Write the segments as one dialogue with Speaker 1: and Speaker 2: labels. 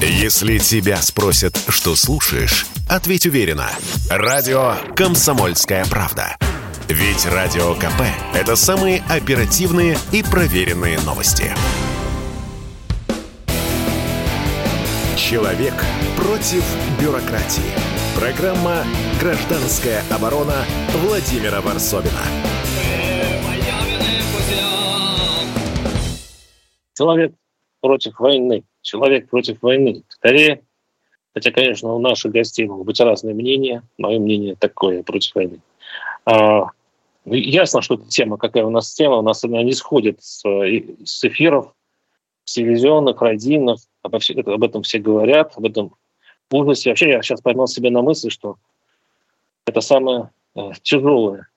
Speaker 1: Если тебя спросят, что слушаешь, ответь уверенно. Радио «Комсомольская правда». Ведь Радио КП – это самые оперативные и проверенные новости. Человек против бюрократии. Программа «Гражданская оборона» Владимира Варсовина.
Speaker 2: Человек против войны. Человек против войны. Скорее, хотя, конечно, у наших гостей могут быть разные мнения. Мое мнение такое против войны. А, ну, ясно, что эта тема, какая у нас тема, у нас она не сходит с, с эфиров телевизионных, радийных, обо все, об этом все говорят, об этом ужасе. Вообще я сейчас поймал себя на мысли, что это самая э, тяжелая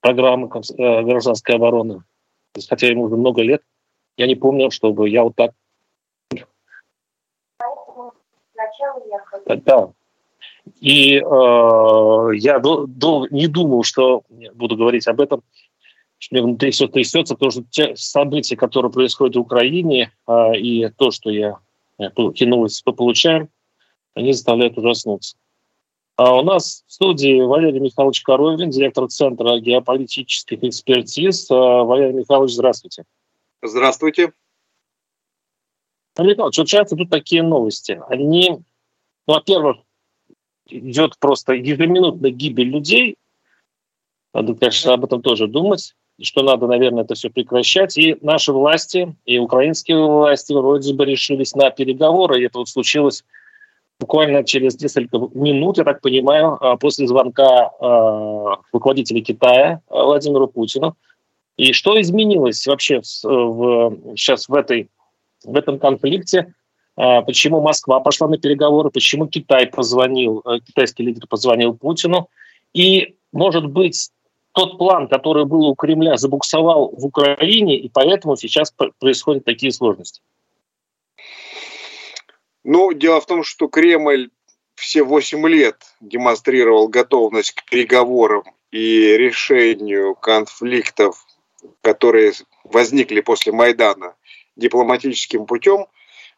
Speaker 2: программа э, гражданской обороны. Хотя ему уже много лет, я не помню, чтобы я вот так... Да. И э, я до, до, не думал, что буду говорить об этом, что мне внутри все трясется, потому что те события, которые происходят в Украине, э, и то, что я кинулось, что получаем, они заставляют ужаснуться. А у нас в студии Валерий Михайлович Коровин, директор Центра геополитических экспертиз. А, Валерий Михайлович, здравствуйте.
Speaker 3: Здравствуйте.
Speaker 2: Валерий Михайлович, случаются тут такие новости. Они, во-первых, идет просто ежеминутная гибель людей. Надо, конечно, об этом тоже думать, что надо, наверное, это все прекращать. И наши власти, и украинские власти вроде бы решились на переговоры. И это вот случилось буквально через несколько минут, я так понимаю, а, после звонка а, руководителя Китая а, Владимиру Путину. И что изменилось вообще в, сейчас в, этой, в этом конфликте? Почему Москва пошла на переговоры? Почему Китай позвонил, китайский лидер позвонил Путину? И, может быть, тот план, который был у Кремля, забуксовал в Украине, и поэтому сейчас происходят такие сложности?
Speaker 3: Ну, дело в том, что Кремль все восемь лет демонстрировал готовность к переговорам и решению конфликтов, которые возникли после Майдана дипломатическим путем.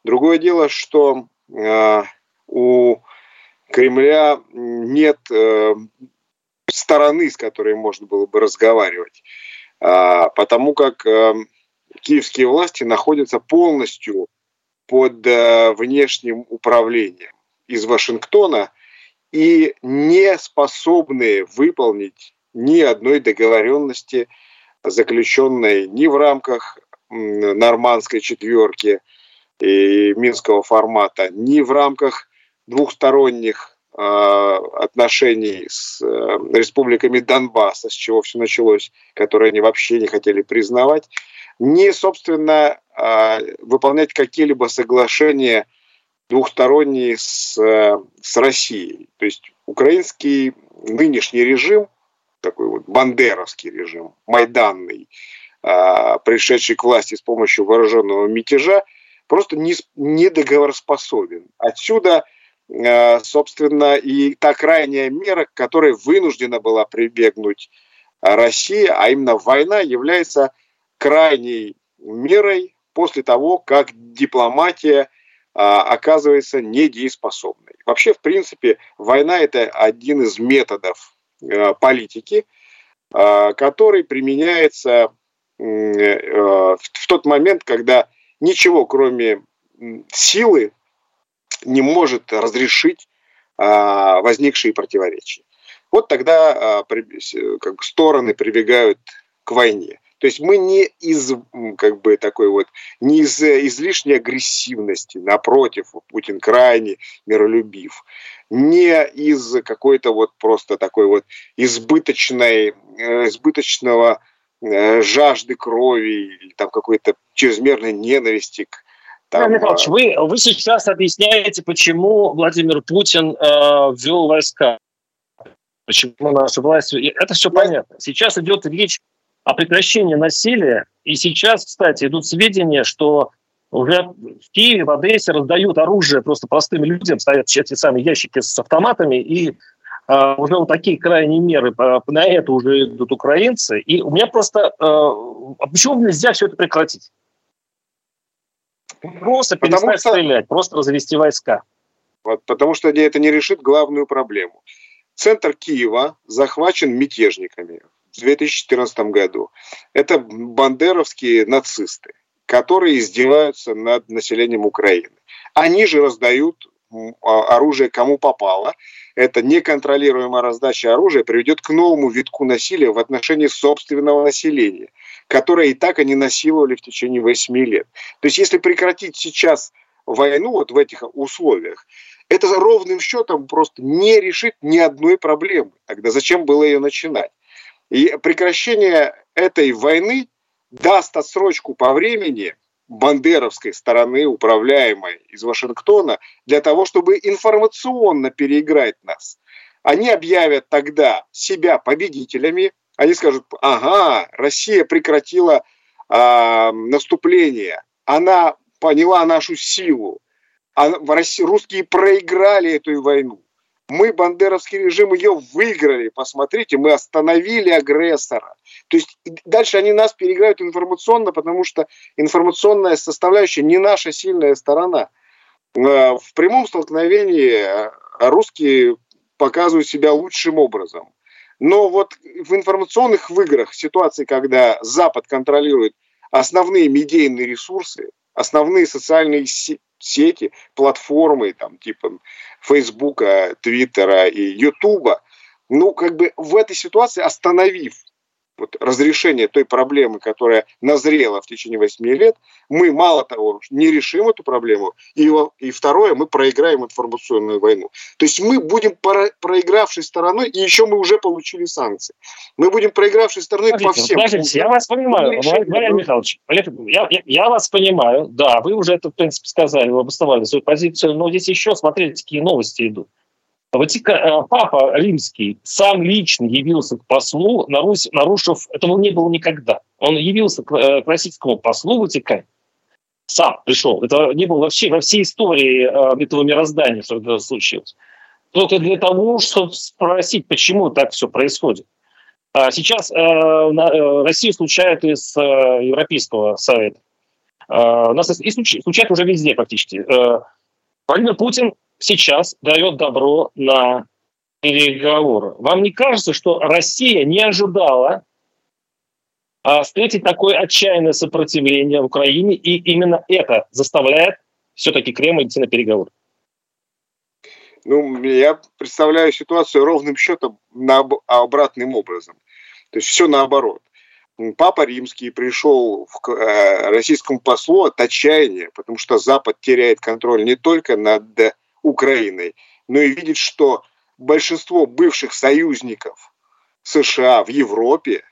Speaker 3: Другое дело, что э, у Кремля нет э, стороны, с которой можно было бы разговаривать, э, потому как э, киевские власти находятся полностью под э, внешним управлением из Вашингтона и не способны выполнить ни одной договоренности, заключенной ни в рамках нормандской четверки и минского формата, ни в рамках двухсторонних э, отношений с э, республиками Донбасса, с чего все началось, которые они вообще не хотели признавать, ни, собственно, а, выполнять какие-либо соглашения двухсторонние с, с Россией. То есть украинский нынешний режим, такой вот бандеровский режим, майданный, а, пришедший к власти с помощью вооруженного мятежа, просто не, не договороспособен. Отсюда, а, собственно, и та крайняя мера, к которой вынуждена была прибегнуть Россия, а именно война является крайней мерой после того, как дипломатия а, оказывается недееспособной. Вообще, в принципе, война – это один из методов политики, который применяется в тот момент, когда ничего, кроме силы, не может разрешить а, возникшие противоречия. Вот тогда а, как бы, стороны прибегают к войне. То есть мы не из как бы такой вот не из излишней агрессивности, напротив, Путин крайне миролюбив, не из какой-то вот просто такой вот избыточной э, избыточного э, жажды крови или там какой-то чрезмерной ненависти к
Speaker 2: там, Михайлович, а вы, вы сейчас объясняете, почему Владимир Путин э, ввел войска, почему наши власти... Это все понятно. Сейчас идет речь о прекращении насилия. И сейчас, кстати, идут сведения, что уже в Киеве, в Одессе раздают оружие просто простым людям, стоят эти самые ящики с автоматами, и э, уже вот такие крайние меры, по, на это уже идут украинцы. И у меня просто, э, а почему нельзя все это прекратить? Просто перестать потому что... стрелять, просто развести войска.
Speaker 3: Вот, потому что это не решит главную проблему. Центр Киева захвачен мятежниками в 2014 году. Это бандеровские нацисты, которые издеваются над населением Украины. Они же раздают а, оружие кому попало. Это неконтролируемая раздача оружия приведет к новому витку насилия в отношении собственного населения, которое и так они насиловали в течение 8 лет. То есть если прекратить сейчас войну вот в этих условиях, это ровным счетом просто не решит ни одной проблемы. Тогда зачем было ее начинать? И прекращение этой войны даст отсрочку по времени бандеровской стороны, управляемой из Вашингтона, для того, чтобы информационно переиграть нас. Они объявят тогда себя победителями, они скажут, ага, Россия прекратила э, наступление, она поняла нашу силу, а русские проиграли эту войну. Мы, бандеровский режим, ее выиграли. Посмотрите, мы остановили агрессора. То есть дальше они нас переиграют информационно, потому что информационная составляющая не наша сильная сторона. Э, в прямом столкновении э, русские показывают себя лучшим образом. Но вот в информационных выиграх, ситуации, когда Запад контролирует основные медийные ресурсы, основные социальные сети, платформы, там, типа Фейсбука, Твиттера и Ютуба, ну, как бы в этой ситуации, остановив вот разрешение той проблемы, которая назрела в течение 8 лет, мы, мало того, не решим эту проблему, и, и второе, мы проиграем информационную войну. То есть мы будем про, проигравшей стороной, и еще мы уже получили санкции. Мы будем проигравшей стороной
Speaker 2: Подождите,
Speaker 3: по всем.
Speaker 2: Подождите, я вас понимаю, Валерий Михайлович, я, я, я вас понимаю, да, вы уже это, в принципе, сказали, вы обосновали свою позицию, но здесь еще, смотрите, какие новости идут. Ватика... Э, папа римский сам лично явился к послу, нарушив... Этого не было никогда. Он явился э, к российскому послу в Ватикане. Сам пришел. Это не было вообще во всей истории э, этого мироздания, что это случилось. Только для того, чтобы спросить, почему так все происходит. А сейчас Россию случает из Европейского совета. У нас и случает уже везде практически. Владимир Путин сейчас дает добро на переговоры. Вам не кажется, что Россия не ожидала а, встретить такое отчаянное сопротивление в Украине, и именно это заставляет все-таки Кремль идти на переговоры?
Speaker 3: Ну, я представляю ситуацию ровным счетом на обратным образом. То есть все наоборот. Папа Римский пришел к э, российскому послу от отчаяния, потому что Запад теряет контроль не только над Украиной, но и видит, что большинство бывших союзников США в Европе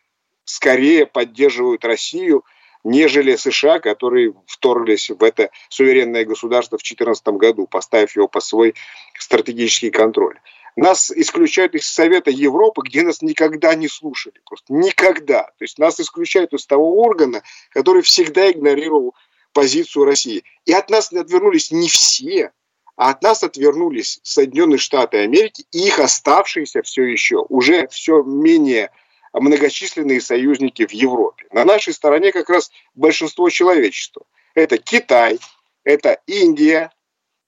Speaker 3: скорее поддерживают Россию, нежели США, которые вторглись в это суверенное государство в 2014 году, поставив его под свой стратегический контроль. Нас исключают из Совета Европы, где нас никогда не слушали. Просто никогда. То есть нас исключают из того органа, который всегда игнорировал позицию России. И от нас отвернулись не все, а от нас отвернулись Соединенные Штаты Америки и их оставшиеся все еще, уже все менее многочисленные союзники в Европе. На нашей стороне как раз большинство человечества. Это Китай, это Индия,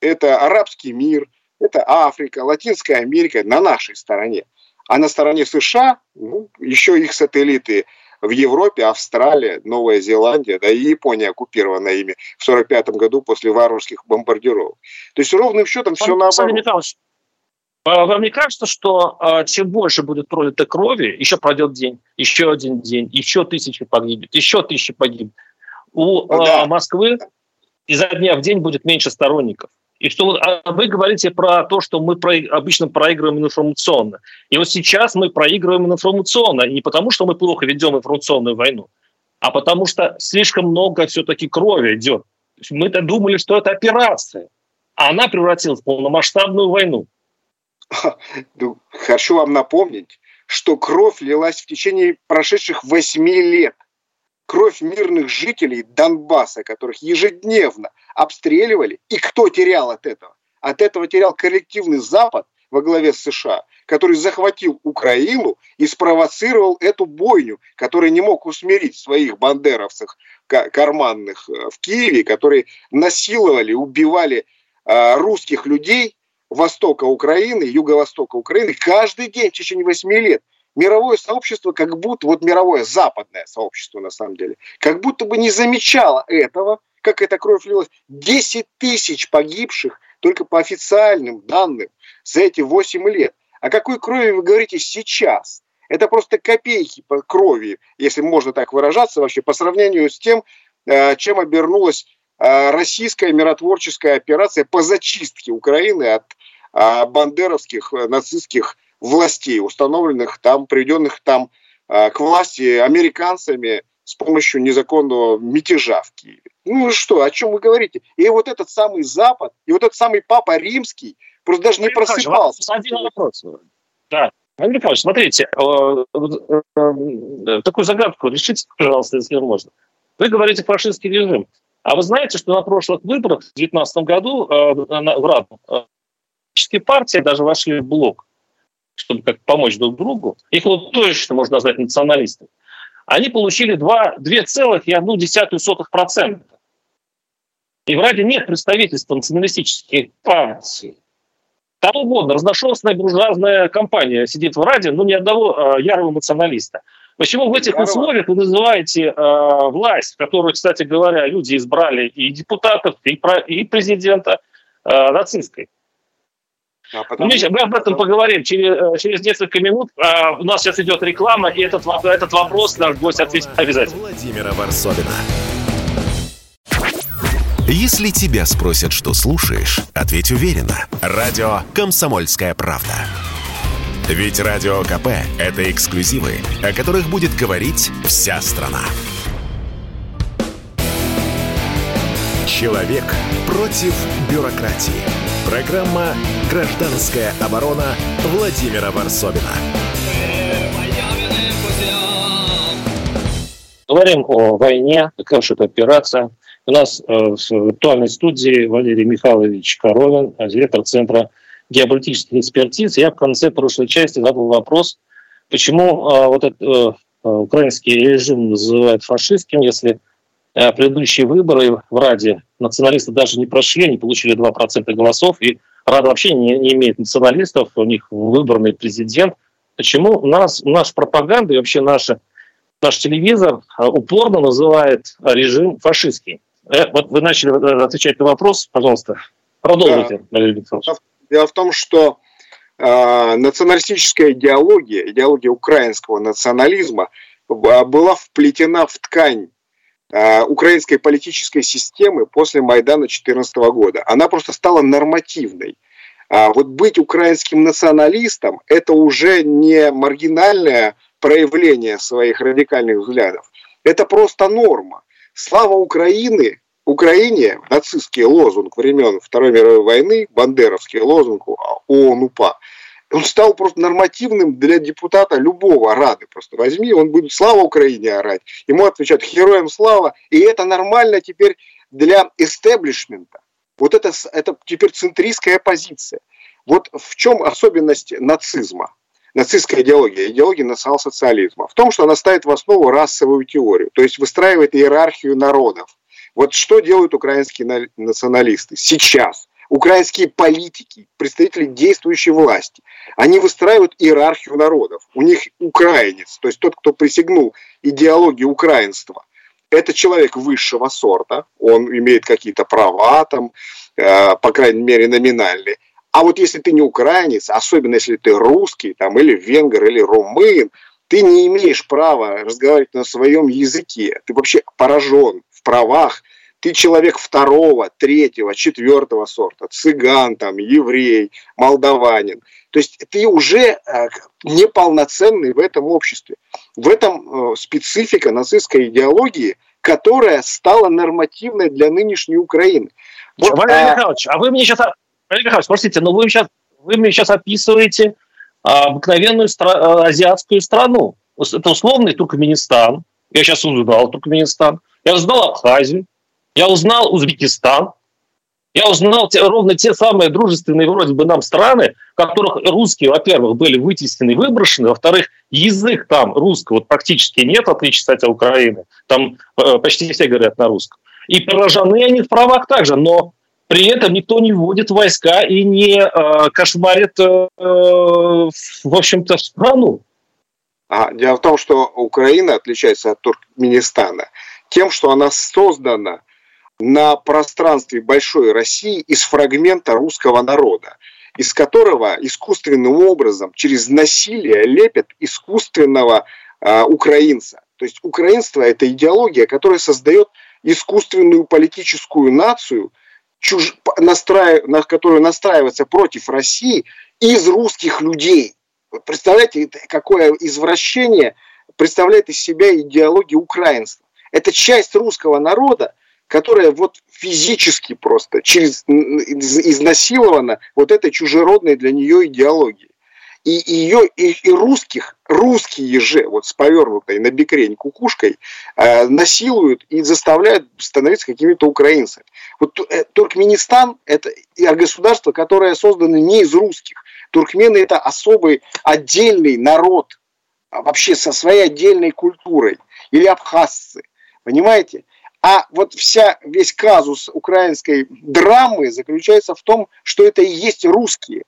Speaker 3: это арабский мир, это Африка, Латинская Америка на нашей стороне. А на стороне США, ну, еще их сателлиты в Европе, Австралия, Новая Зеландия, да и Япония оккупирована ими в 1945 году после варварских бомбардировок. То есть ровным счетом все наоборот. Михайлович,
Speaker 2: а вам не кажется, что а, чем больше будет пролито крови, еще пройдет день, еще один день, еще тысячи погибнет, еще тысячи погибнет. У ну да. Москвы изо дня в день будет меньше сторонников. И что а вы говорите про то, что мы про, обычно проигрываем информационно. И вот сейчас мы проигрываем информационно не потому, что мы плохо ведем информационную войну, а потому что слишком много все-таки крови идет. Мы-то думали, что это операция, а она превратилась в полномасштабную войну.
Speaker 3: Ну, хочу вам напомнить, что кровь лилась в течение прошедших восьми лет – кровь мирных жителей Донбасса, которых ежедневно обстреливали. И кто терял от этого? От этого терял коллективный Запад, во главе с США, который захватил Украину и спровоцировал эту бойню, который не мог усмирить своих бандеровцев карманных э, в Киеве, которые насиловали, убивали э, русских людей востока Украины, юго-востока Украины каждый день в течение восьми лет. Мировое сообщество, как будто, вот мировое западное сообщество на самом деле, как будто бы не замечало этого, как эта кровь лилась. 10 тысяч погибших только по официальным данным за эти 8 лет. О какой крови вы говорите сейчас? Это просто копейки по крови, если можно так выражаться вообще, по сравнению с тем, э, чем обернулась э, российская миротворческая операция по зачистке Украины от э, бандеровских нацистских властей, установленных там, приведенных там к власти американцами с помощью незаконного мятежа в Киеве. Ну что, о чем вы говорите? И вот этот самый Запад, и вот этот самый Папа Римский просто даже не просыпался.
Speaker 2: Один вопрос. Да. Андрей Михайлович, смотрите, э, э, такую загадку решите, пожалуйста, если можно. Вы говорите фашистский режим. А вы знаете, что на прошлых выборах в 2019 году э, в Раду партии даже вошли в блок, чтобы как помочь друг другу. Их вот точно можно назвать националистами они получили 2,1%. И в Раде нет представительства националистических партий. Там угодно, разношерстная буржуазная компания сидит в Раде, но ни одного э, ярого националиста. Почему в этих Здорово. условиях вы называете э, власть, которую, кстати говоря, люди избрали и депутатов, и, про, и президента э, нацистской? А потому... мы, мы об этом поговорим через, э, через несколько минут. А, у нас сейчас идет реклама, и этот, этот вопрос наш гость ответит обязательно.
Speaker 1: Владимира Варсовина. Если тебя спросят, что слушаешь, ответь уверенно. Радио «Комсомольская правда». Ведь Радио КП – это эксклюзивы, о которых будет говорить вся страна. Человек против бюрократии. Программа «Гражданская оборона» Владимира Варсовина.
Speaker 2: Говорим о войне, какая же это операция. У нас э, в виртуальной студии Валерий Михайлович Коровин, директор Центра геополитических экспертиз. Я в конце прошлой части задал вопрос, почему э, вот этот э, украинский режим называют фашистским, если предыдущие выборы в Раде националисты даже не прошли, они получили 2% голосов, и Рада вообще не, не имеет националистов, у них выборный президент. Почему у нас, наша пропаганда и вообще наша, наш телевизор а, упорно называет режим фашистский? Э, вот вы начали э, отвечать на вопрос, пожалуйста, продолжите,
Speaker 3: да. Дело в том, что э, националистическая идеология, идеология украинского национализма была вплетена в ткань Э, украинской политической системы после Майдана 2014 года. Она просто стала нормативной. А вот быть украинским националистом – это уже не маргинальное проявление своих радикальных взглядов. Это просто норма. Слава Украины, Украине, нацистский лозунг времен Второй мировой войны, бандеровский лозунг ООН-УПА – он стал просто нормативным для депутата любого Рады. Просто возьми, он будет «Слава Украине» орать. Ему отвечают «Героям слава». И это нормально теперь для истеблишмента. Вот это, это теперь центристская позиция. Вот в чем особенность нацизма? Нацистская идеология, идеология национал-социализма. В том, что она ставит в основу расовую теорию, то есть выстраивает иерархию народов. Вот что делают украинские националисты сейчас? Украинские политики, представители действующей власти, они выстраивают иерархию народов. У них украинец, то есть тот, кто присягнул идеологии украинства, это человек высшего сорта, он имеет какие-то права там, э, по крайней мере, номинальные. А вот если ты не украинец, особенно если ты русский, там, или венгер, или румын, ты не имеешь права разговаривать на своем языке. Ты вообще поражен в правах ты человек второго, третьего, четвертого сорта, цыган, там, еврей, молдаванин. То есть ты уже э, неполноценный в этом обществе. В этом э, специфика нацистской идеологии, которая стала нормативной для нынешней Украины.
Speaker 2: Вот, Валерий а... Михайлович, а вы мне сейчас, Валерий Михайлович, простите, но вы сейчас, вы мне сейчас описываете обыкновенную стра- азиатскую страну. Это условный Туркменистан. Я сейчас узнал Туркменистан. Я узнал Абхазию. Я узнал Узбекистан, Я узнал те, ровно те самые дружественные вроде бы нам страны, в которых русские, во-первых, были вытеснены выброшены, во-вторых, язык там русского вот практически нет, в отличие, кстати, от Украины. Там э, почти все говорят на русском. И поражены они в правах также, но при этом никто не вводит войска и не э, кошмарит, э, в общем-то, страну.
Speaker 3: А, дело в том, что Украина отличается от Туркменистана тем, что она создана на пространстве большой России из фрагмента русского народа, из которого искусственным образом через насилие лепят искусственного э, украинца. То есть украинство – это идеология, которая создает искусственную политическую нацию, чуж... настраив... на которую настраивается против России из русских людей. Представляете, какое извращение представляет из себя идеология украинства. Это часть русского народа, которая вот физически просто через, изнасилована вот этой чужеродной для нее идеологией. И ее, и, и русских, русские же, вот с повернутой на бекрень кукушкой, э, насилуют и заставляют становиться какими-то украинцами. Вот э, Туркменистан – это государство, которое создано не из русских. Туркмены – это особый отдельный народ, а вообще со своей отдельной культурой. Или абхазцы, понимаете? А вот вся, весь казус украинской драмы заключается в том, что это и есть русские,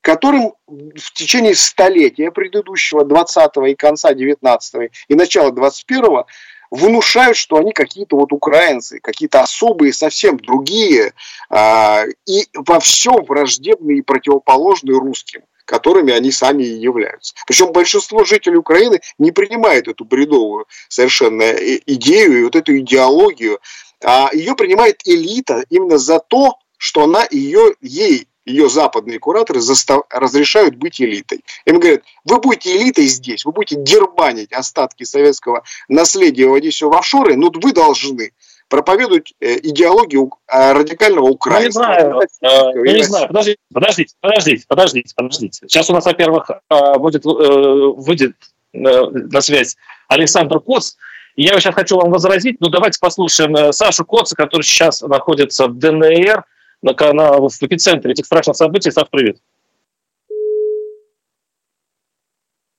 Speaker 3: которым в течение столетия предыдущего 20-го и конца 19-го и начала 21-го внушают, что они какие-то вот украинцы, какие-то особые, совсем другие, э, и во всем враждебные и противоположные русским которыми они сами и являются. Причем большинство жителей Украины не принимает эту бредовую совершенно идею и вот эту идеологию, а ее принимает элита именно за то, что она ее, ей ее западные кураторы застав... разрешают быть элитой. Им говорят, вы будете элитой здесь, вы будете дербанить остатки советского наследия, вводить все в офшоры, но вы должны проповедуют э, идеологию э, радикального украинства.
Speaker 2: Не знаю, э, не знаю. Подождите, подождите, подождите, подождите, подождите. Сейчас у нас, во-первых, будет, выйдет на связь Александр Коц. Я сейчас хочу вам возразить, но давайте послушаем Сашу Коца, который сейчас находится в ДНР, на, на, в эпицентре этих страшных событий. Саш, привет.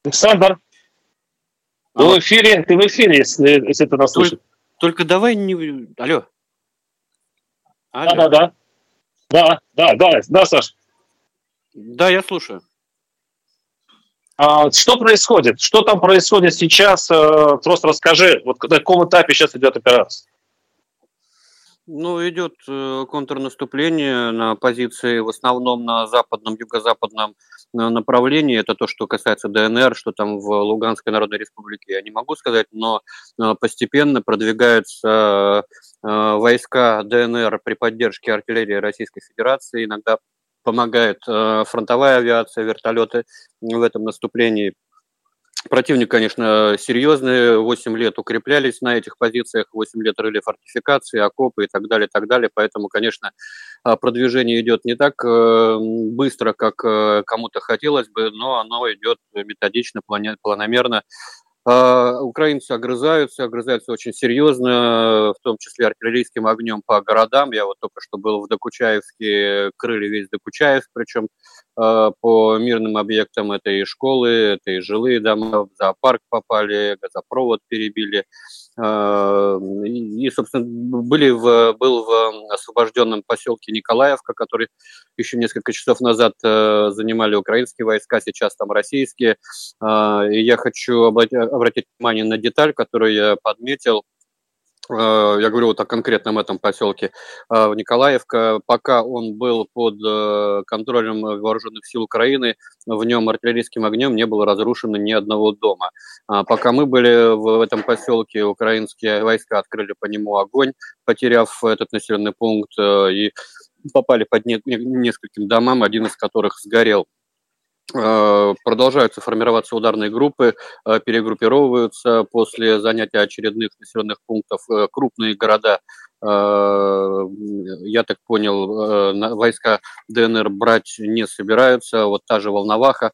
Speaker 2: Александр, ты в эфире, ты в эфире, если, если ты нас слышишь.
Speaker 4: Только давай не... Алло.
Speaker 2: Алло. Да, да, да. Да, да, да, да, Саш.
Speaker 4: Да, я слушаю.
Speaker 2: А, что происходит? Что там происходит сейчас? Э, просто расскажи, вот на каком этапе сейчас идет операция?
Speaker 4: Ну, идет э, контрнаступление на позиции в основном на западном, юго-западном направлении. Это то, что касается ДНР, что там в Луганской Народной Республике, я не могу сказать, но э, постепенно продвигаются э, войска ДНР при поддержке артиллерии Российской Федерации. Иногда помогает фронтовая авиация, вертолеты в этом наступлении. Противник, конечно, серьезный, 8 лет укреплялись на этих позициях, 8 лет рыли фортификации, окопы и так далее, так далее. Поэтому, конечно, а, продвижение идет не так э, быстро, как э, кому-то хотелось бы, но оно идет методично, планомерно. А, украинцы огрызаются, огрызаются очень серьезно, в том числе артиллерийским огнем по городам. Я вот только что был в Докучаевске, крыли весь Докучаевск, причем а, по мирным объектам это и школы, это и жилые дома, в зоопарк попали, газопровод перебили. А, и, собственно, были в, был в освобожденном поселке Николаевка, который еще несколько часов назад э, занимали украинские войска, сейчас там российские. И я хочу обратить внимание на деталь, которую я подметил. Э, я говорю вот о конкретном этом поселке э, Николаевка, пока он был под э, контролем вооруженных сил Украины, в нем артиллерийским огнем не было разрушено ни одного дома. А пока мы были в этом поселке, украинские войска открыли по нему огонь, потеряв этот населенный пункт, и попали под нескольким домам, один из которых сгорел. Э, продолжаются формироваться ударные группы, э, перегруппировываются после занятия очередных населенных пунктов. Э, крупные города я так понял, войска ДНР брать не собираются. Вот та же Волноваха,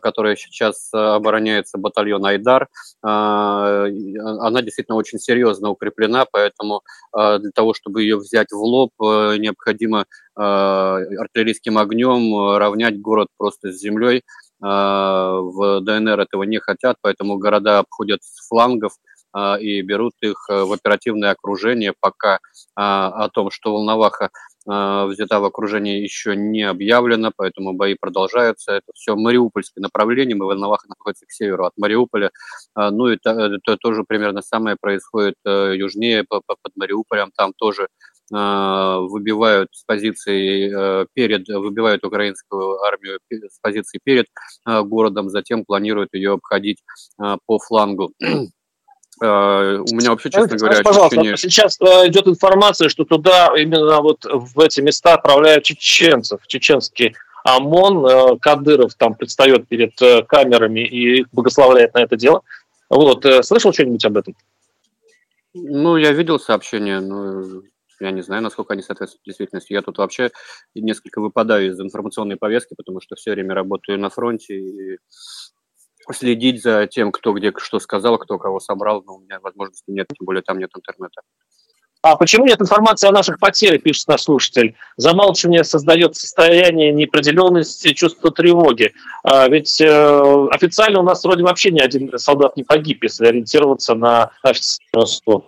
Speaker 4: которая сейчас обороняется батальон Айдар, она действительно очень серьезно укреплена, поэтому для того, чтобы ее взять в лоб, необходимо артиллерийским огнем равнять город просто с землей. В ДНР этого не хотят, поэтому города обходят с флангов, а, и берут их э, в оперативное окружение, пока а, о том, что Волноваха а, взята в окружение еще не объявлено, поэтому бои продолжаются. Это все мариупольское направление, Волноваха находится к северу от Мариуполя. Ну и это, это тоже примерно самое происходит э, южнее, под Мариуполем, там тоже выбивают с позиции э, перед, выбивают украинскую армию с позиции перед городом, затем планируют ее обходить по флангу.
Speaker 2: Э, у меня вообще, честно говоря, пожалуйста, ощущение... сейчас э, идет информация, что туда именно вот в эти места отправляют чеченцев, чеченский ОМОН, э, Кадыров там предстает перед камерами и благословляет на это дело. Вот, слышал что-нибудь об этом?
Speaker 4: Ну, я видел сообщения, но я не знаю, насколько они соответствуют действительности. Я тут вообще несколько выпадаю из информационной повестки, потому что все время работаю на фронте, и следить за тем, кто где что сказал, кто кого собрал, но у меня возможности нет, тем более там нет интернета.
Speaker 2: А почему нет информации о наших потерях, пишет наш слушатель? Замалчивание создает состояние неопределенности, чувство тревоги. А ведь э, официально у нас вроде вообще ни один солдат не погиб, если ориентироваться на официальное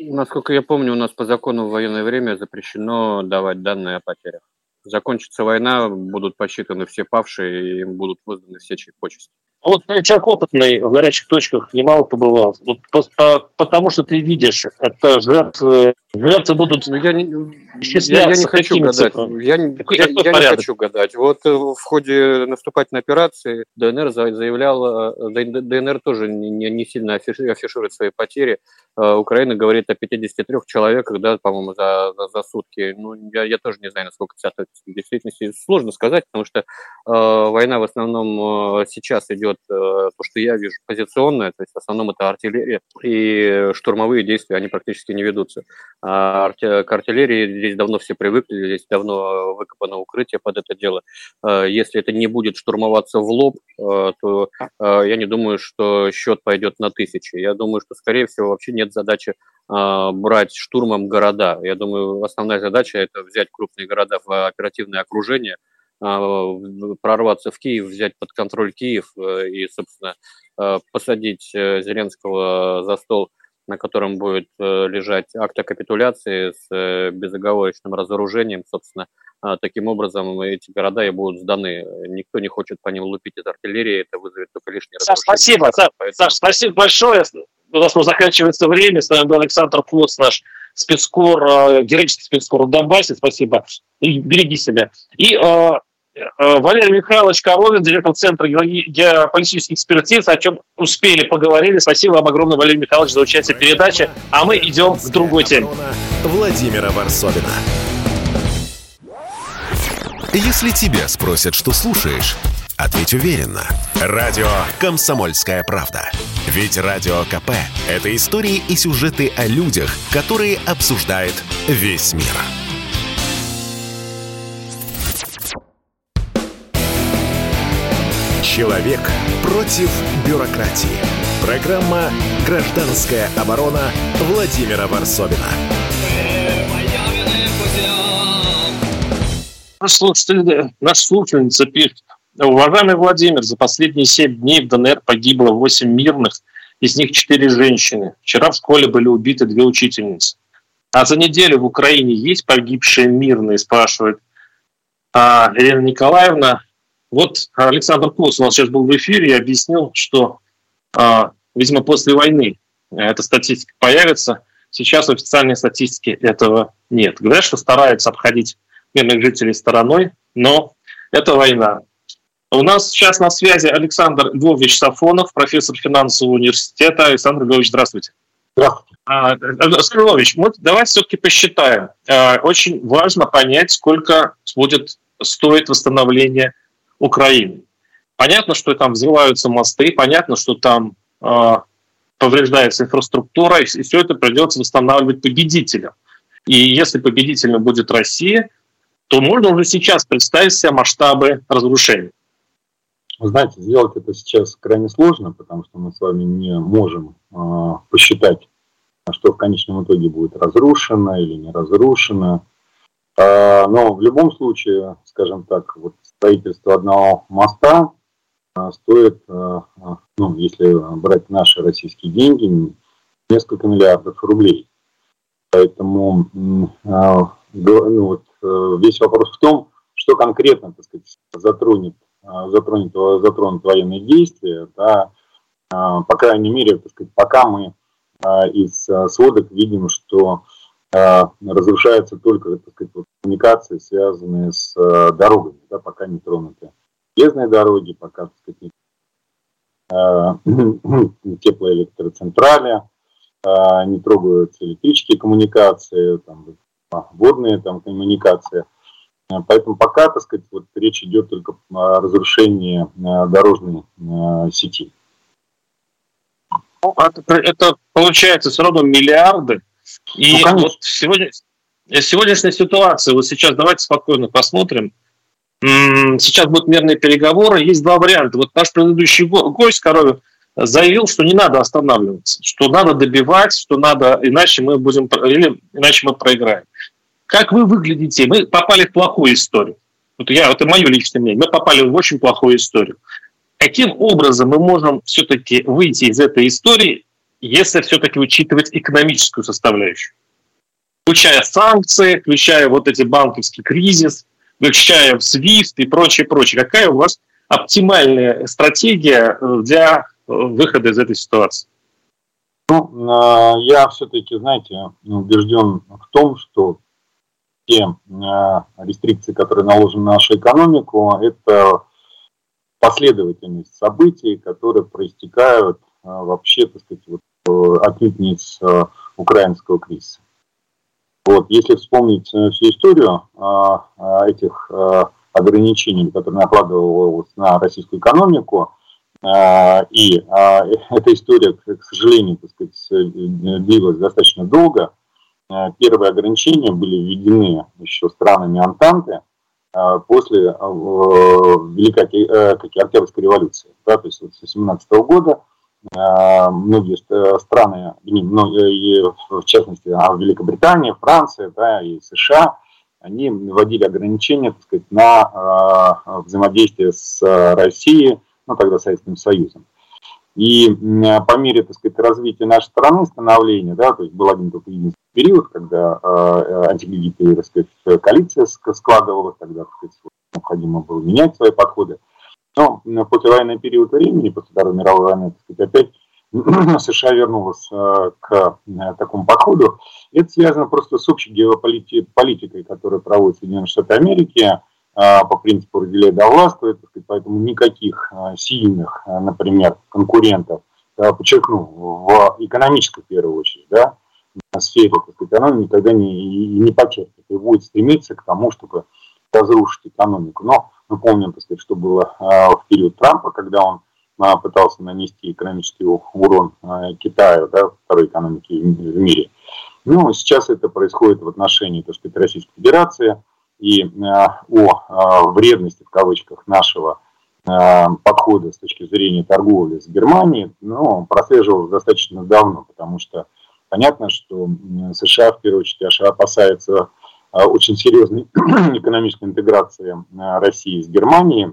Speaker 4: Насколько я помню, у нас по закону в военное время запрещено давать данные о потерях закончится война, будут посчитаны все павшие, и им будут возданы все чьи почести.
Speaker 2: Вот человек опытный в горячих точках немало побывал. Вот, потому что ты видишь, это жертвы, жертвы будут
Speaker 4: ну, я не, я, я не хочу гадать. Я, я, я не хочу гадать. Вот э, в ходе наступательной операции ДНР заявлял, ДНР тоже не, не сильно афиширует свои потери. Э, Украина говорит о 53 человеках, да, по-моему, за, за, за сутки. Ну, я, я тоже не знаю, насколько это в действительности сложно сказать, потому что э, война в основном э, сейчас идет, э, то, что я вижу, позиционная, то есть в основном это артиллерия, и штурмовые действия, они практически не ведутся. А к артиллерии здесь давно все привыкли, здесь давно выкопано укрытие под это дело. Э, если это не будет штурмоваться в лоб, э, то я не думаю, что счет пойдет на тысячи. Я думаю, что, скорее всего, вообще нет задачи брать штурмом города. Я думаю, основная задача – это взять крупные города в оперативное окружение, прорваться в Киев, взять под контроль Киев и, собственно, посадить Зеленского за стол на котором будет э, лежать акт о капитуляции с э, безоговорочным разоружением, собственно, а, таким образом эти города и будут сданы. Никто не хочет по ним лупить из артиллерии, это вызовет только лишнее
Speaker 2: Саш, спасибо, Саш, поэтому... Саш, спасибо большое. У нас уже заканчивается время. С нами был Александр Флоц, наш спецкор, э, героический спецкор в Донбассе. Спасибо. И береги себя. И Э, Валерий Михайлович Коровин, директор Центра геополитических экспертиз, о чем успели, поговорили. Спасибо вам огромное, Валерий Михайлович, за участие в передаче. А мы идем к другой теме.
Speaker 1: Владимира Варсобина. Если тебя спросят, что слушаешь, ответь уверенно. Радио «Комсомольская правда». Ведь Радио КП – это истории и сюжеты о людях, которые обсуждает весь мир. Человек против бюрократии. Программа «Гражданская оборона» Владимира Варсобина.
Speaker 2: Наш слушатель, наш слушательница пишет. Уважаемый Владимир, за последние семь дней в ДНР погибло 8 мирных, из них 4 женщины. Вчера в школе были убиты две учительницы. А за неделю в Украине есть погибшие мирные, спрашивает а, Елена Николаевна. Вот Александр Клус у нас сейчас был в эфире и объяснил, что, а, видимо, после войны эта статистика появится. Сейчас официальной статистике этого нет. Говорят, что стараются обходить мирных жителей стороной, но это война. У нас сейчас на связи Александр Львович Сафонов, профессор финансового университета. Александр Львович, здравствуйте. Здравствуйте. А, Александр Львович, мы давайте все-таки посчитаем. А, очень важно понять, сколько будет стоить восстановление Украины. Понятно, что там взрываются мосты, понятно, что там э, повреждается инфраструктура, и все это придется восстанавливать победителям. И если победителем будет Россия, то можно уже сейчас представить себе масштабы разрушений.
Speaker 5: Знаете, сделать это сейчас крайне сложно, потому что мы с вами не можем э, посчитать, что в конечном итоге будет разрушено или не разрушено. Э, но в любом случае, скажем так, вот строительство одного моста э, стоит, э, ну, если брать наши российские деньги, несколько миллиардов рублей. Поэтому ну, вот, весь вопрос в том, что конкретно так сказать, затронет затронет, затронут военные действия, да, по крайней мере, так сказать, пока мы из сводок видим, что разрушаются только так сказать, коммуникации, связанные с дорогами, да, пока не тронуты железные дороги, пока так сказать, теплоэлектроцентрали, не трогаются электрические коммуникации, там, водные там, коммуникации – Поэтому пока, так сказать, вот речь идет только о разрушении э, дорожной э, сети.
Speaker 2: Ну, это, это получается все равно миллиарды. И ну, вот сегодня, сегодняшняя ситуация, вот сейчас давайте спокойно посмотрим. Сейчас будут мирные переговоры, есть два варианта. Вот наш предыдущий гость, Коровин, заявил, что не надо останавливаться, что надо добивать, что надо, иначе мы будем, или иначе мы проиграем как вы выглядите, мы попали в плохую историю. Вот я, это мое личное мнение, мы попали в очень плохую историю. Каким образом мы можем все-таки выйти из этой истории, если все-таки учитывать экономическую составляющую? Включая санкции, включая вот эти банковский кризис, включая SWIFT и прочее, прочее. Какая у вас оптимальная стратегия для выхода из этой ситуации?
Speaker 5: Ну, а, я все-таки, знаете, убежден в том, что те э, рестрикции, которые наложены на нашу экономику, это последовательность событий, которые проистекают э, вообще, так сказать, вот, э, отнюдь не с украинского кризиса. Вот, если вспомнить всю историю этих ограничений, которые накладывалось на российскую экономику, и эта история, к сожалению, так сказать, длилась достаточно долго, Э, первые ограничения были введены еще странами Антанты э, после э, Великой Октябрьской революции. Да, то есть вот с 17 года многие страны, в частности а Великобритания, Франция да, и США, они вводили ограничения так сказать, на взаимодействие с Россией, ну тогда Советским Союзом. И по мере, так сказать, развития нашей страны, становления, да, то есть был один только единственный период, когда э, так сказать, коалиция складывалась, тогда, так сказать, необходимо было менять свои подходы. Но после военный период времени, после Второй мировой войны, так сказать, опять США вернулась э, к э, такому подходу. Это связано просто с общей геополитикой, которая проводит Соединенные Штаты Америки, а, по принципу разделяй да властвует, поэтому никаких сильных, например, конкурентов, подчеркну, в экономической, в первую очередь, да, сфере, так сказать, она никогда не, не потерпит и будет стремиться к тому, чтобы разрушить экономику. Но мы помним, так сказать, что было в период Трампа, когда он пытался нанести экономический урон Китаю, да, второй экономики в мире. Ну, сейчас это происходит в отношении, так сказать, Российской Федерации – и э, о э, вредности, в кавычках, нашего э, подхода с точки зрения торговли с Германией, ну, прослеживалось достаточно давно, потому что понятно, что США, в первую очередь, опасается очень серьезной экономической интеграции России с Германией,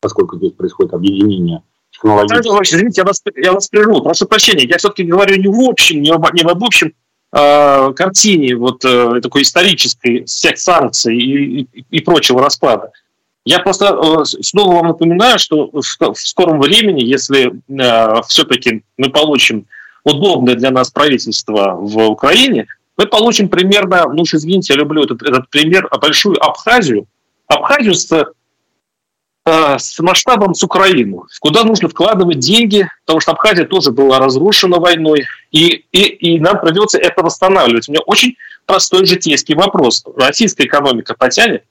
Speaker 5: поскольку здесь происходит объединение технологических...
Speaker 2: Извините, я вас, я вас прерву, прошу прощения, я все-таки говорю не в общем, не об, не в общем э, картине вот э, такой исторической всех санкций и, и, и прочего распада. Я просто э, снова вам напоминаю, что в, в скором времени, если э, все-таки мы получим удобное для нас правительство в Украине, мы получим примерно, ну извините, я люблю этот, этот пример, большую Абхазию, Абхазию с Э, с масштабом с Украину, куда нужно вкладывать деньги, потому что Абхазия тоже была разрушена войной, и, и, и нам придется это восстанавливать. У меня очень простой житейский вопрос. Российская экономика потянет?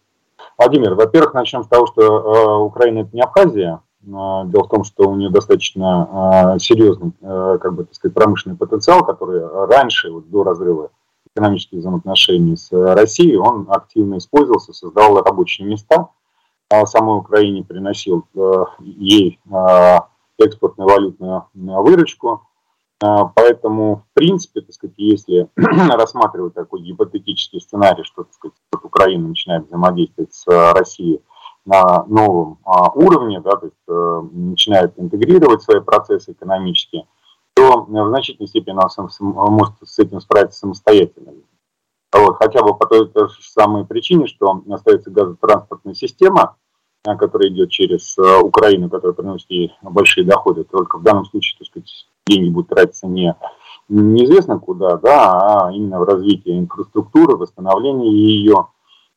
Speaker 5: Владимир, во-первых, начнем с того, что э, Украина – это не Абхазия, Дело в том, что у нее достаточно серьезный, как бы, так сказать, промышленный потенциал, который раньше, вот, до разрыва экономических взаимоотношений с Россией, он активно использовался, создавал рабочие места, а самой Украине приносил ей экспортную валютную выручку. Поэтому, в принципе, так сказать, если рассматривать такой гипотетический сценарий, что так сказать, Украина начинает взаимодействовать с Россией на новом а, уровне, да, то есть э, начинает интегрировать свои процессы экономические, то в значительной степени сам, может с этим справиться самостоятельно. Вот, хотя бы по той, же самой причине, что остается газотранспортная система, э, которая идет через э, Украину, которая приносит ей большие доходы. Только в данном случае, так сказать, деньги будут тратиться не неизвестно куда, да, а именно в развитие инфраструктуры, восстановление ее,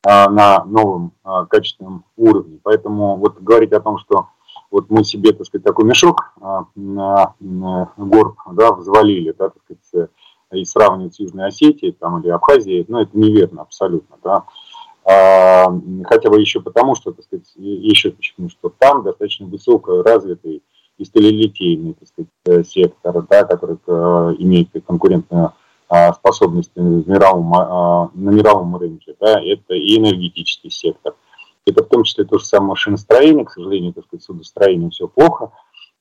Speaker 5: на новом качественном уровне. Поэтому вот говорить о том, что вот мы себе, так сказать, такой мешок а, на горб, да, взвалили, да, так сказать, и сравнивать с Южной Осетией там, или Абхазией, ну, это неверно абсолютно, да. хотя бы еще потому, что, так сказать, еще почему, что там достаточно высоко развитый и сталелитейный, так сказать, сектор, да, который имеет конкурентную а, способности в мировом, а, на мировом рынке, да, это и энергетический сектор. Это в том числе то же самое машиностроение, к сожалению, так сказать, судостроение все плохо.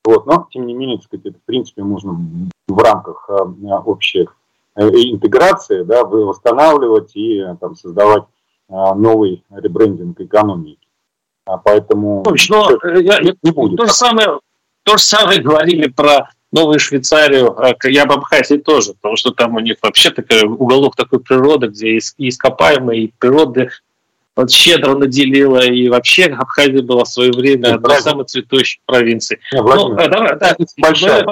Speaker 5: Вот, но, тем не менее, так сказать, это, в принципе, можно в рамках а, общей э, интеграции да, восстанавливать и там, создавать новый ребрендинг экономики. Поэтому
Speaker 2: Точно, но, э, я, не будет. То же, самое, то же самое говорили про Новую Швейцарию, а я об Абхазии тоже, потому что там у них вообще такой уголок такой природы, где ископаемые, и природы вот щедро наделила, и вообще Абхазия была в свое время одной из самых цветущих провинций.
Speaker 5: Нет, ну, э, давай, да, большая.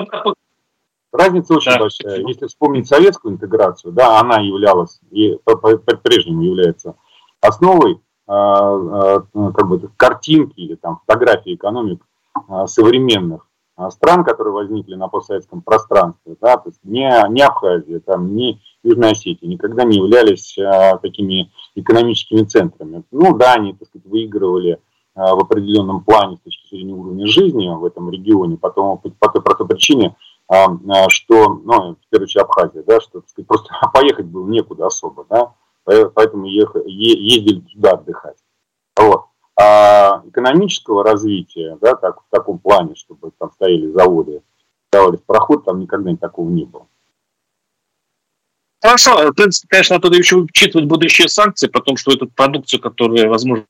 Speaker 5: Разница очень да. большая. Если вспомнить советскую интеграцию, да, она являлась и по-прежнему является основой а, а, как бы картинки или там фотографии экономик современных а, стран, которые возникли на постсоветском пространстве, да, то есть не, не Абхазия, там, не Южная Осетия, никогда не являлись а, такими экономическими центрами. Ну да, они, так сказать, выигрывали а, в определенном плане с точки зрения уровня жизни в этом регионе, потом по, по той простой причине, а, а, что, ну, в первую очередь Абхазия, да, что, так сказать, просто поехать было некуда особо, да, поэтому ехали, ездили туда отдыхать. Вот. А экономического развития, да, так, в таком плане, чтобы там стояли заводы, давались проход, там никогда такого не было.
Speaker 2: Хорошо, в принципе, конечно, надо еще учитывать будущие санкции, потому что эту продукцию, которая, возможно,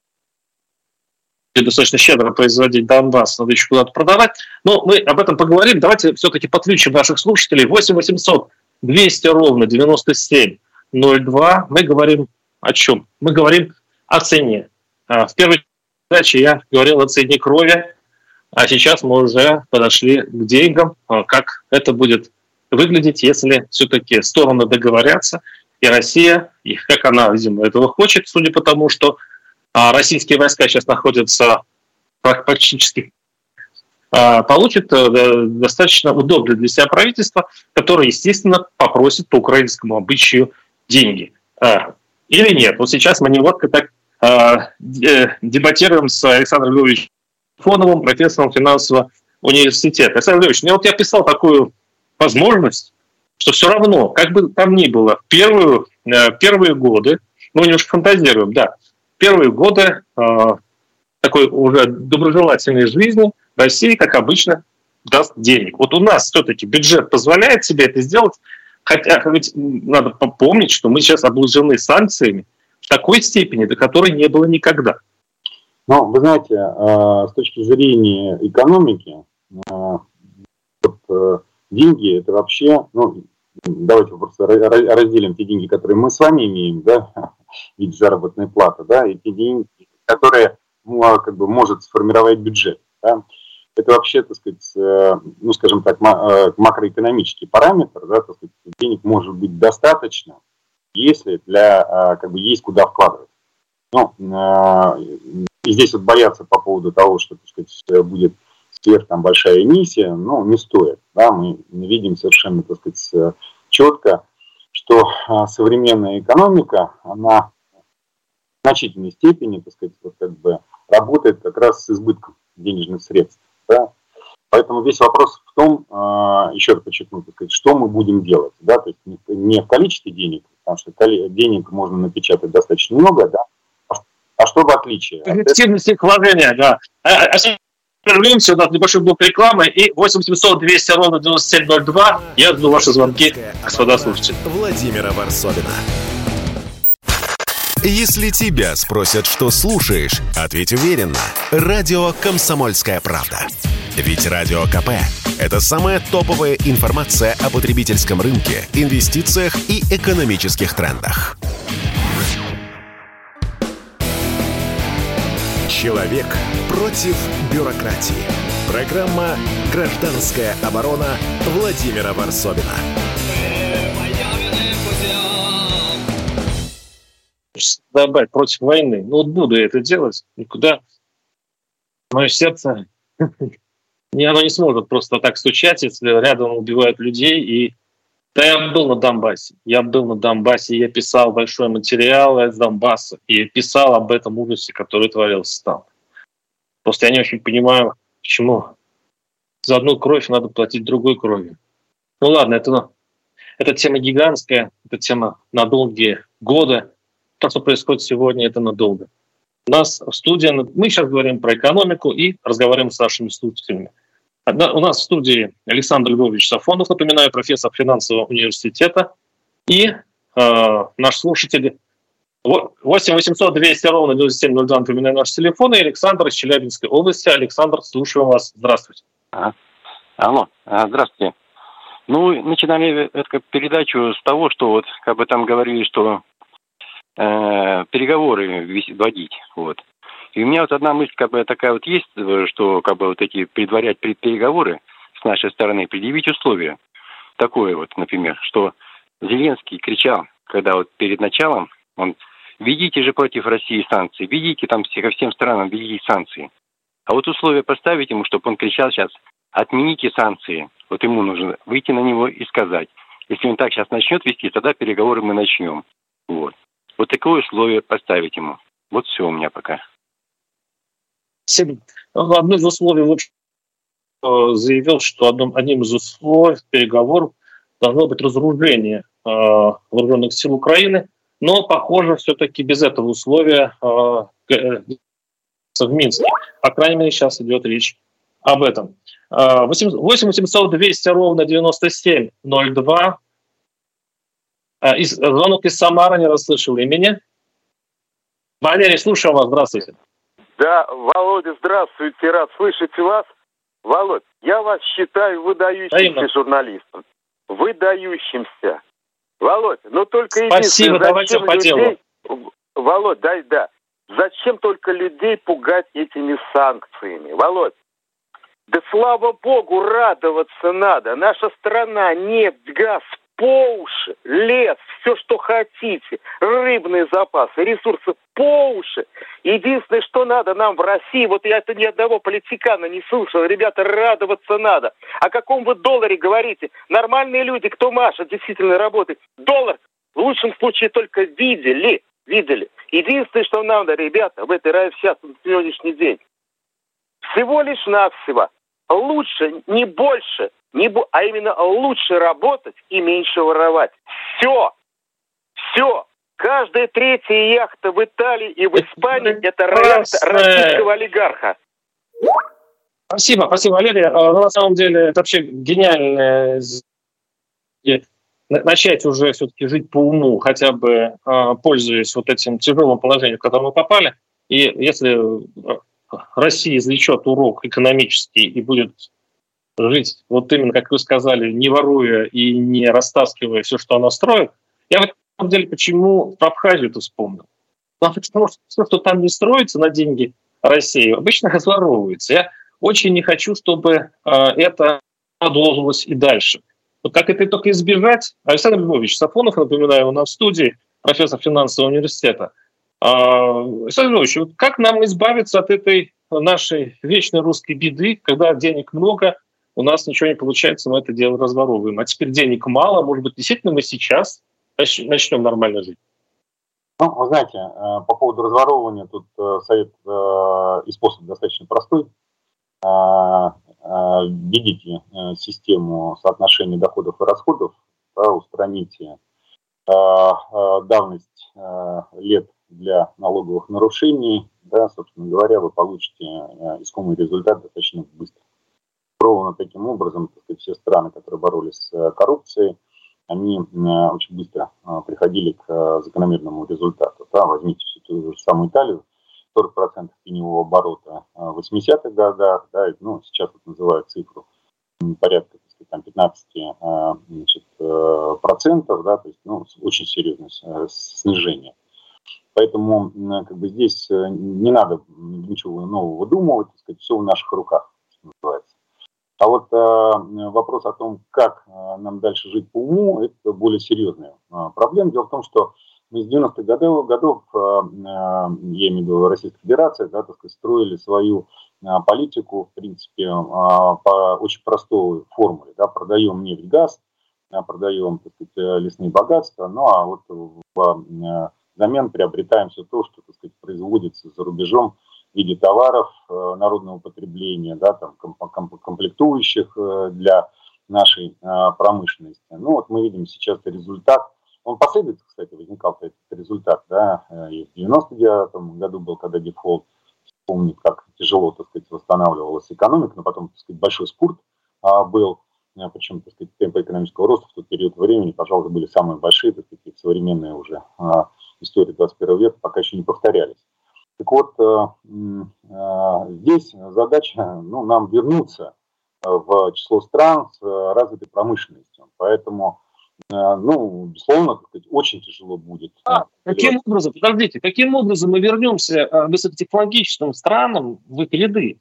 Speaker 2: достаточно щедро производить Донбасс, надо еще куда-то продавать. Но мы об этом поговорим. Давайте все-таки подключим наших слушателей. 8 800 200 ровно 97 02. Мы говорим о чем? Мы говорим о цене. А, в первой передаче я говорил о цене крови, а сейчас мы уже подошли к деньгам, а, как это будет выглядеть, если все-таки стороны договорятся, и Россия, и как она, видимо, этого хочет, судя по тому, что а, российские войска сейчас находятся практически а, получит э, достаточно удобное для себя правительство, которое, естественно, попросит по украинскому обычаю деньги. Или нет? Вот сейчас мы немножко так дебатируем с Александром Львовичем Фоновым, профессором финансового университета. Александр Львович, мне вот я писал такую возможность, что все равно, как бы там ни было, первую, э, первые годы, ну, немножко фантазируем, да, первые годы э, такой уже доброжелательной жизни Россия, как обычно, даст денег. Вот у нас все-таки бюджет позволяет себе это сделать, хотя ведь надо помнить, что мы сейчас обложены санкциями, такой степени, до которой не было никогда.
Speaker 5: Ну, вы знаете, э, с точки зрения экономики, э, э, деньги это вообще, ну, давайте просто разделим те деньги, которые мы с вами имеем, да, в виде заработной платы, да, и те деньги, которые ну, а, как бы может сформировать бюджет. Да. Это вообще, так сказать, ну, скажем так, макроэкономический параметр, да, так сказать, денег может быть достаточно, если для, а, как бы, есть куда вкладывать. Ну, а, и здесь вот бояться по поводу того, что, так сказать, будет сверх там большая эмиссия, ну, не стоит. Да, мы видим совершенно, так сказать, четко, что а, современная экономика, она в значительной степени, так сказать, вот как бы работает как раз с избытком денежных средств. Да? Поэтому весь вопрос в том, а, еще раз подчеркну, сказать, что мы будем делать. Да? То есть не в количестве денег, потому что денег можно напечатать достаточно много, да? а что в отличие?
Speaker 2: Эффективность их вложения, да. А, а Вернемся, у нас небольшой блок рекламы и 8700 200 ровно 9702. Я жду ваши звонки, господа слушатели.
Speaker 1: Владимира Варсобина. Если тебя спросят, что слушаешь, ответь уверенно. Радио «Комсомольская правда». Ведь Радио КП – это самая топовая информация о потребительском рынке, инвестициях и экономических трендах. Человек против бюрократии. Программа «Гражданская оборона» Владимира Варсобина.
Speaker 2: Добавить против войны. Ну вот буду я это делать. Никуда мое сердце оно не сможет просто так стучать, если рядом убивают людей и да, я был на Донбассе. Я был на Донбассе, я писал большой материал из Донбасса и писал об этом ужасе, который творился там. Просто я не очень понимаю, почему за одну кровь надо платить другой кровью. Ну ладно, это, это тема гигантская, это тема на долгие годы. То, что происходит сегодня, это надолго. У нас в студии, мы сейчас говорим про экономику и разговариваем с нашими слушателями. У нас в студии Александр Львович Сафонов, напоминаю, профессор финансового университета, и э, наш слушатель 8 800 200 ровно 9702, напоминаю, наш телефон, и Александр из Челябинской области. Александр, слушаем вас. Здравствуйте.
Speaker 6: А, алло, а, здравствуйте. Ну, начинали эту передачу с того, что вот как бы там говорили, что э, переговоры вводить, вот. И у меня вот одна мысль как бы такая вот есть, что как бы вот эти предварять переговоры с нашей стороны, предъявить условия. Такое вот, например, что Зеленский кричал, когда вот перед началом, он введите же против России санкции, введите там ко всем странам, введите санкции. А вот условия поставить ему, чтобы он кричал сейчас, отмените санкции. Вот ему нужно выйти на него и сказать. Если он так сейчас начнет вести, тогда переговоры мы начнем. Вот. Вот такое условие поставить ему. Вот все у меня пока.
Speaker 2: Одно из условий, в э, заявил, что одним, одним из условий переговоров должно быть разоружение э, вооруженных сил Украины, но, похоже, все-таки без этого условия э, в Минске. По крайней мере, сейчас идет речь об этом. 8 800 200 ровно 9702. Звонок из Самара, не расслышал имени. Валерий, слушаю вас, здравствуйте.
Speaker 7: Да, Володя, здравствуйте, рад слышать вас. Володь, я вас считаю выдающимся журналистом. Выдающимся. Володь, ну только
Speaker 2: Спасибо, давайте по людей...
Speaker 7: делу. Володь, дай, да. Зачем только людей пугать этими санкциями? Володь, да слава богу, радоваться надо. Наша страна, нефть, газ, по уши, лес, все, что хотите, рыбные запасы, ресурсы по уши. Единственное, что надо нам в России, вот я это ни одного политикана не слышал, ребята, радоваться надо. О каком вы долларе говорите? Нормальные люди, кто машет, действительно работает. Доллар в лучшем случае только видели, видели. Единственное, что нам надо, ребята, в этой рай сейчас на сегодняшний день, всего лишь навсего лучше, не больше, не, а именно лучше работать и меньше воровать. Все. Все. Каждая третья яхта в Италии и в Испании – это яхта российского олигарха.
Speaker 2: Спасибо, спасибо, Валерий. А, ну, на самом деле, это вообще гениально начать уже все-таки жить по уму, хотя бы а, пользуясь вот этим тяжелым положением, в которое мы попали. И если Россия извлечет урок экономический и будет жить вот именно, как вы сказали, не воруя и не растаскивая все, что она строит, я в этом деле почему про Абхазию это вспомнил? Потому что все, что там не строится на деньги России, обычно разворовывается. Я очень не хочу, чтобы э, это продолжилось и дальше. Вот как это только избежать? Александр Львович Сафонов, напоминаю, у нас в студии, профессор финансового университета. А, Александр Львович, вот как нам избавиться от этой нашей вечной русской беды, когда денег много, у нас ничего не получается, мы это дело разворовываем. А теперь денег мало, может быть, действительно мы сейчас начнем нормально жить.
Speaker 5: Ну, вы знаете, э, по поводу разворовывания тут э, совет э, и способ достаточно простой. введите систему соотношения доходов и расходов, да, устраните давность лет для налоговых нарушений, да, собственно говоря, вы получите искомый результат достаточно быстро. Ровно таким образом, сказать, все страны, которые боролись с коррупцией, они очень быстро приходили к закономерному результату. Да, возьмите всю ту же самую Италию, 40% теневого оборота в 80-х годах, да, ну, сейчас вот называют цифру порядка там, 15 значит, э, процентов, да, то есть ну, очень серьезное э, снижение. Поэтому как бы здесь э, не надо ничего нового выдумывать, так сказать, все в наших руках, что называется. А вот э, вопрос о том, как э, нам дальше жить по уму, это более серьезная э, проблема. Дело в том, что мы с 90-х годов, годов э, я имею в виду Российская Федерация, да, так сказать, строили свою э, политику, в принципе, э, по очень простой формуле. Да, продаем нефть, газ, продаем так сказать, лесные богатства, ну а вот в взамен приобретаем все то, что так сказать, производится за рубежом в виде товаров э, народного потребления, да, там, комплектующих э, для нашей э, промышленности. Ну вот мы видим сейчас результат. Он последовательно, кстати, возникал этот результат, да, и в 99 году был, когда дефолт, помнит, как тяжело, так сказать, восстанавливалась экономика, но потом, так сказать, большой спорт а, был, причем, так сказать, темпы экономического роста в тот период времени, пожалуй, были самые большие, так сказать, современные уже а, истории 21 века пока еще не повторялись. Так вот, э, э, здесь задача ну, нам вернуться э, в число стран с развитой промышленностью. Поэтому, ну, безусловно, сказать, очень тяжело будет.
Speaker 2: А, каким образом, подождите, каким образом мы вернемся к высокотехнологичным странам в их ряды,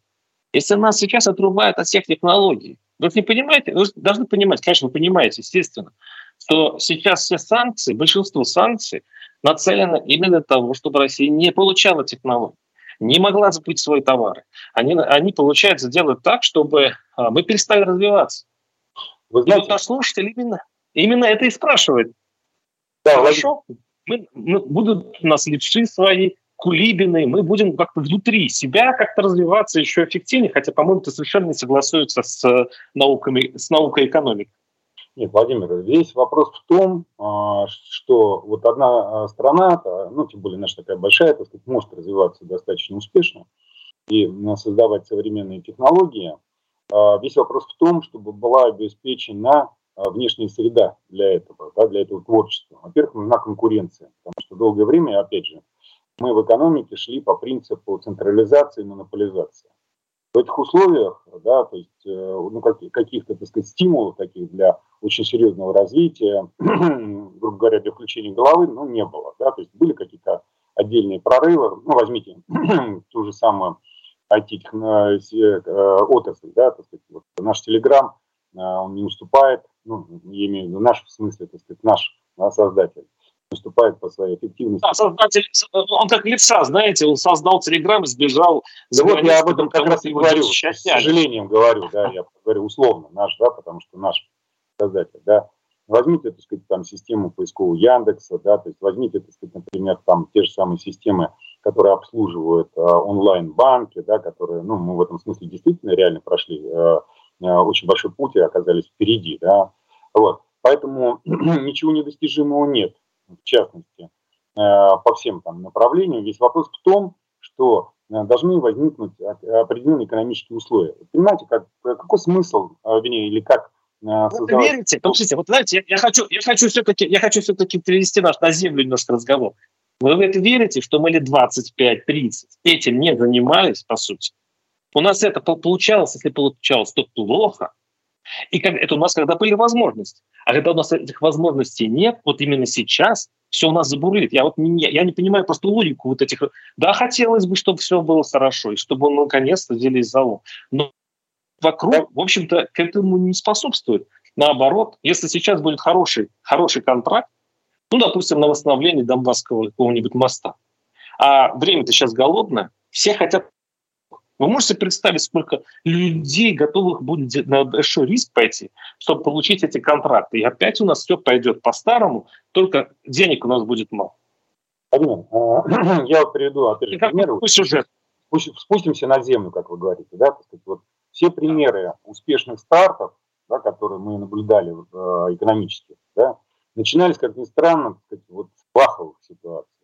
Speaker 2: если нас сейчас отрубают от всех технологий? Вы не понимаете, вы должны понимать, конечно, вы понимаете, естественно, что сейчас все санкции, большинство санкций нацелены именно для того, чтобы Россия не получала технологии, не могла забыть свои товары. Они, они получается, делают так, чтобы а, мы перестали развиваться. Вы знаете, наш слушатель именно, именно это и спрашивает. Да, Хорошо, мы, мы, будут у нас левши свои, кулибины, мы будем как-то внутри себя как-то развиваться еще эффективнее, хотя, по-моему, это совершенно не согласуется с, э, науками, с наукой экономики.
Speaker 5: Нет, Владимир, весь вопрос в том, а, что вот одна а, страна, ну, тем более наша такая большая, так сказать, может развиваться достаточно успешно и создавать современные технологии. А, весь вопрос в том, чтобы была обеспечена внешняя среда для этого, да, для этого творчества. Во-первых, нужна конкуренция, потому что долгое время, опять же, мы в экономике шли по принципу централизации и монополизации. В этих условиях, да, то есть, э, ну, каких-то, так сказать, стимулов таких для очень серьезного развития, грубо говоря, для включения головы, ну, не было, да, то есть были какие-то отдельные прорывы, ну, возьмите ту же самую IT-отрасль, э, да, так сказать, вот наш Телеграм, э, он не уступает, ну, я имею в виду наш, в смысле, так сказать, наш создатель, выступает по своей эффективности. Да,
Speaker 2: создатель, он как левша, знаете, он создал Телеграм и сбежал.
Speaker 5: Да вот я об этом как раз и говорю, с сожалением говорю, да, я говорю условно наш, да, потому что наш создатель, да. Возьмите, так сказать, там систему поискового Яндекса, да, то есть возьмите, так сказать, например, там те же самые системы, которые обслуживают э, онлайн-банки, да, которые, ну, мы в этом смысле действительно реально прошли э, э, очень большой путь и оказались впереди, да. Вот. Поэтому ничего недостижимого нет в частности, э, по всем там направлениям. Весь вопрос в том, что э, должны возникнуть определенные экономические условия. Понимаете, как, какой смысл, э, вернее, или как
Speaker 2: создавать... Вы верите? Послушайте, вот знаете, я, я хочу, я хочу все-таки, я хочу все-таки перевести наш на землю немножко разговор. Вы в это верите, что мы лет 25-30 этим не занимались, по сути? У нас это получалось, если получалось, то плохо. И как, это у нас когда были возможности. А когда у нас этих возможностей нет, вот именно сейчас все у нас забурлит. Я вот не, я не понимаю просто логику вот этих. Да, хотелось бы, чтобы все было хорошо, и чтобы он наконец-то взялись за ум. Но вокруг, в общем-то, к этому не способствует. Наоборот, если сейчас будет хороший, хороший контракт, ну, допустим, на восстановление Донбасского какого-нибудь моста, а время-то сейчас голодное, все хотят вы можете представить, сколько людей готовых будет на большой риск пойти, чтобы получить эти контракты? И опять у нас все пойдет по-старому, только денег у нас будет мало.
Speaker 5: Один, я приведу опять же пример. Сюжет. Спустимся на землю, как вы говорите, да, сказать, вот все примеры успешных стартов, да, которые мы наблюдали э, экономически, да, начинались, как ни странно, сказать, вот с плоховых ситуаций.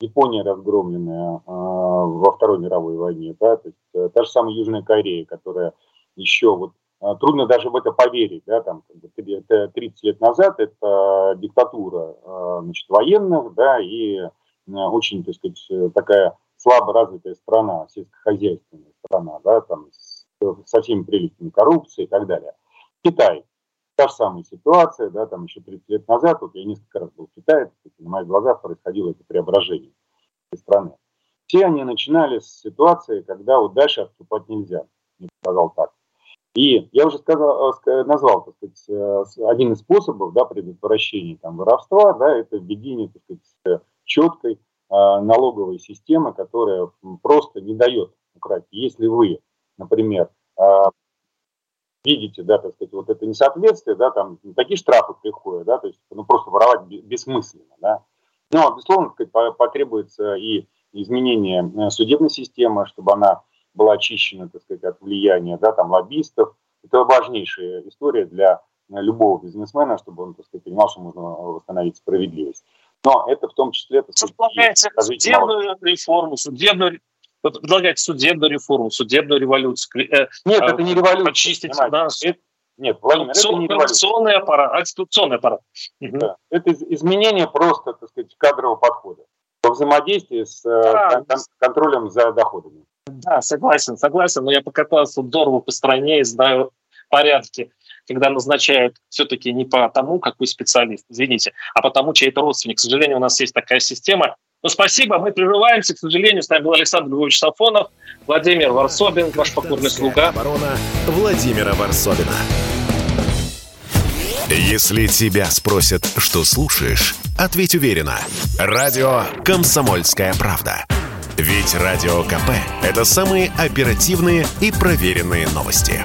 Speaker 5: Япония разгромленная э, во Второй мировой войне, да, то есть э, та же самая Южная Корея, которая еще вот э, трудно даже в это поверить, да, там как бы, это 30 лет назад это диктатура э, значит, военных, да, и э, очень, так сказать, такая слабо развитая страна, сельскохозяйственная страна, да, там со всеми прелестями коррупции и так далее. Китай. Та же самая ситуация, да, там еще 30 лет назад, вот я несколько раз был в Китае, на моих глазах происходило это преображение этой страны. Все они начинали с ситуации, когда вот дальше отступать нельзя, я сказал так. И я уже сказал, э, назвал, так сказать, э, один из способов да, предотвращения там, воровства, да, это введение так сказать, четкой а, налоговой системы, которая просто не дает украсть. Если вы, например, а, видите, да, так сказать, вот это несоответствие, да, там такие штрафы приходят, да, то есть, ну, просто воровать бессмысленно, да. Но, безусловно, так сказать, потребуется и изменение э, судебной системы, чтобы она была очищена, так сказать, от влияния, да, там, лоббистов. Это важнейшая история для любого бизнесмена, чтобы он, так сказать, понимал, что можно восстановить справедливость. Но это в том числе...
Speaker 2: Это предлагаете судебную реформу, судебную предлагаете судебную реформу, судебную революцию.
Speaker 5: Э, нет, это не революция.
Speaker 2: Почистить да,
Speaker 5: нет, Владимир, это не
Speaker 2: революционный аппарат, аппарат.
Speaker 5: Да. Это изменение просто, так сказать, кадрового подхода во взаимодействии с э, да. контролем за доходами.
Speaker 2: Да, согласен, согласен, но я покатался здорово по стране и знаю порядки когда назначают все-таки не по тому, какой специалист, извините, а по тому, чей это родственник. К сожалению, у нас есть такая система. Но спасибо, мы прерываемся, к сожалению. С нами был Александр Львович Сафонов, Владимир Варсобин, ваш покорный слуга.
Speaker 1: Оборона Владимира Варсобина. Если тебя спросят, что слушаешь, ответь уверенно. Радио «Комсомольская правда». Ведь Радио КП – это самые оперативные и проверенные новости.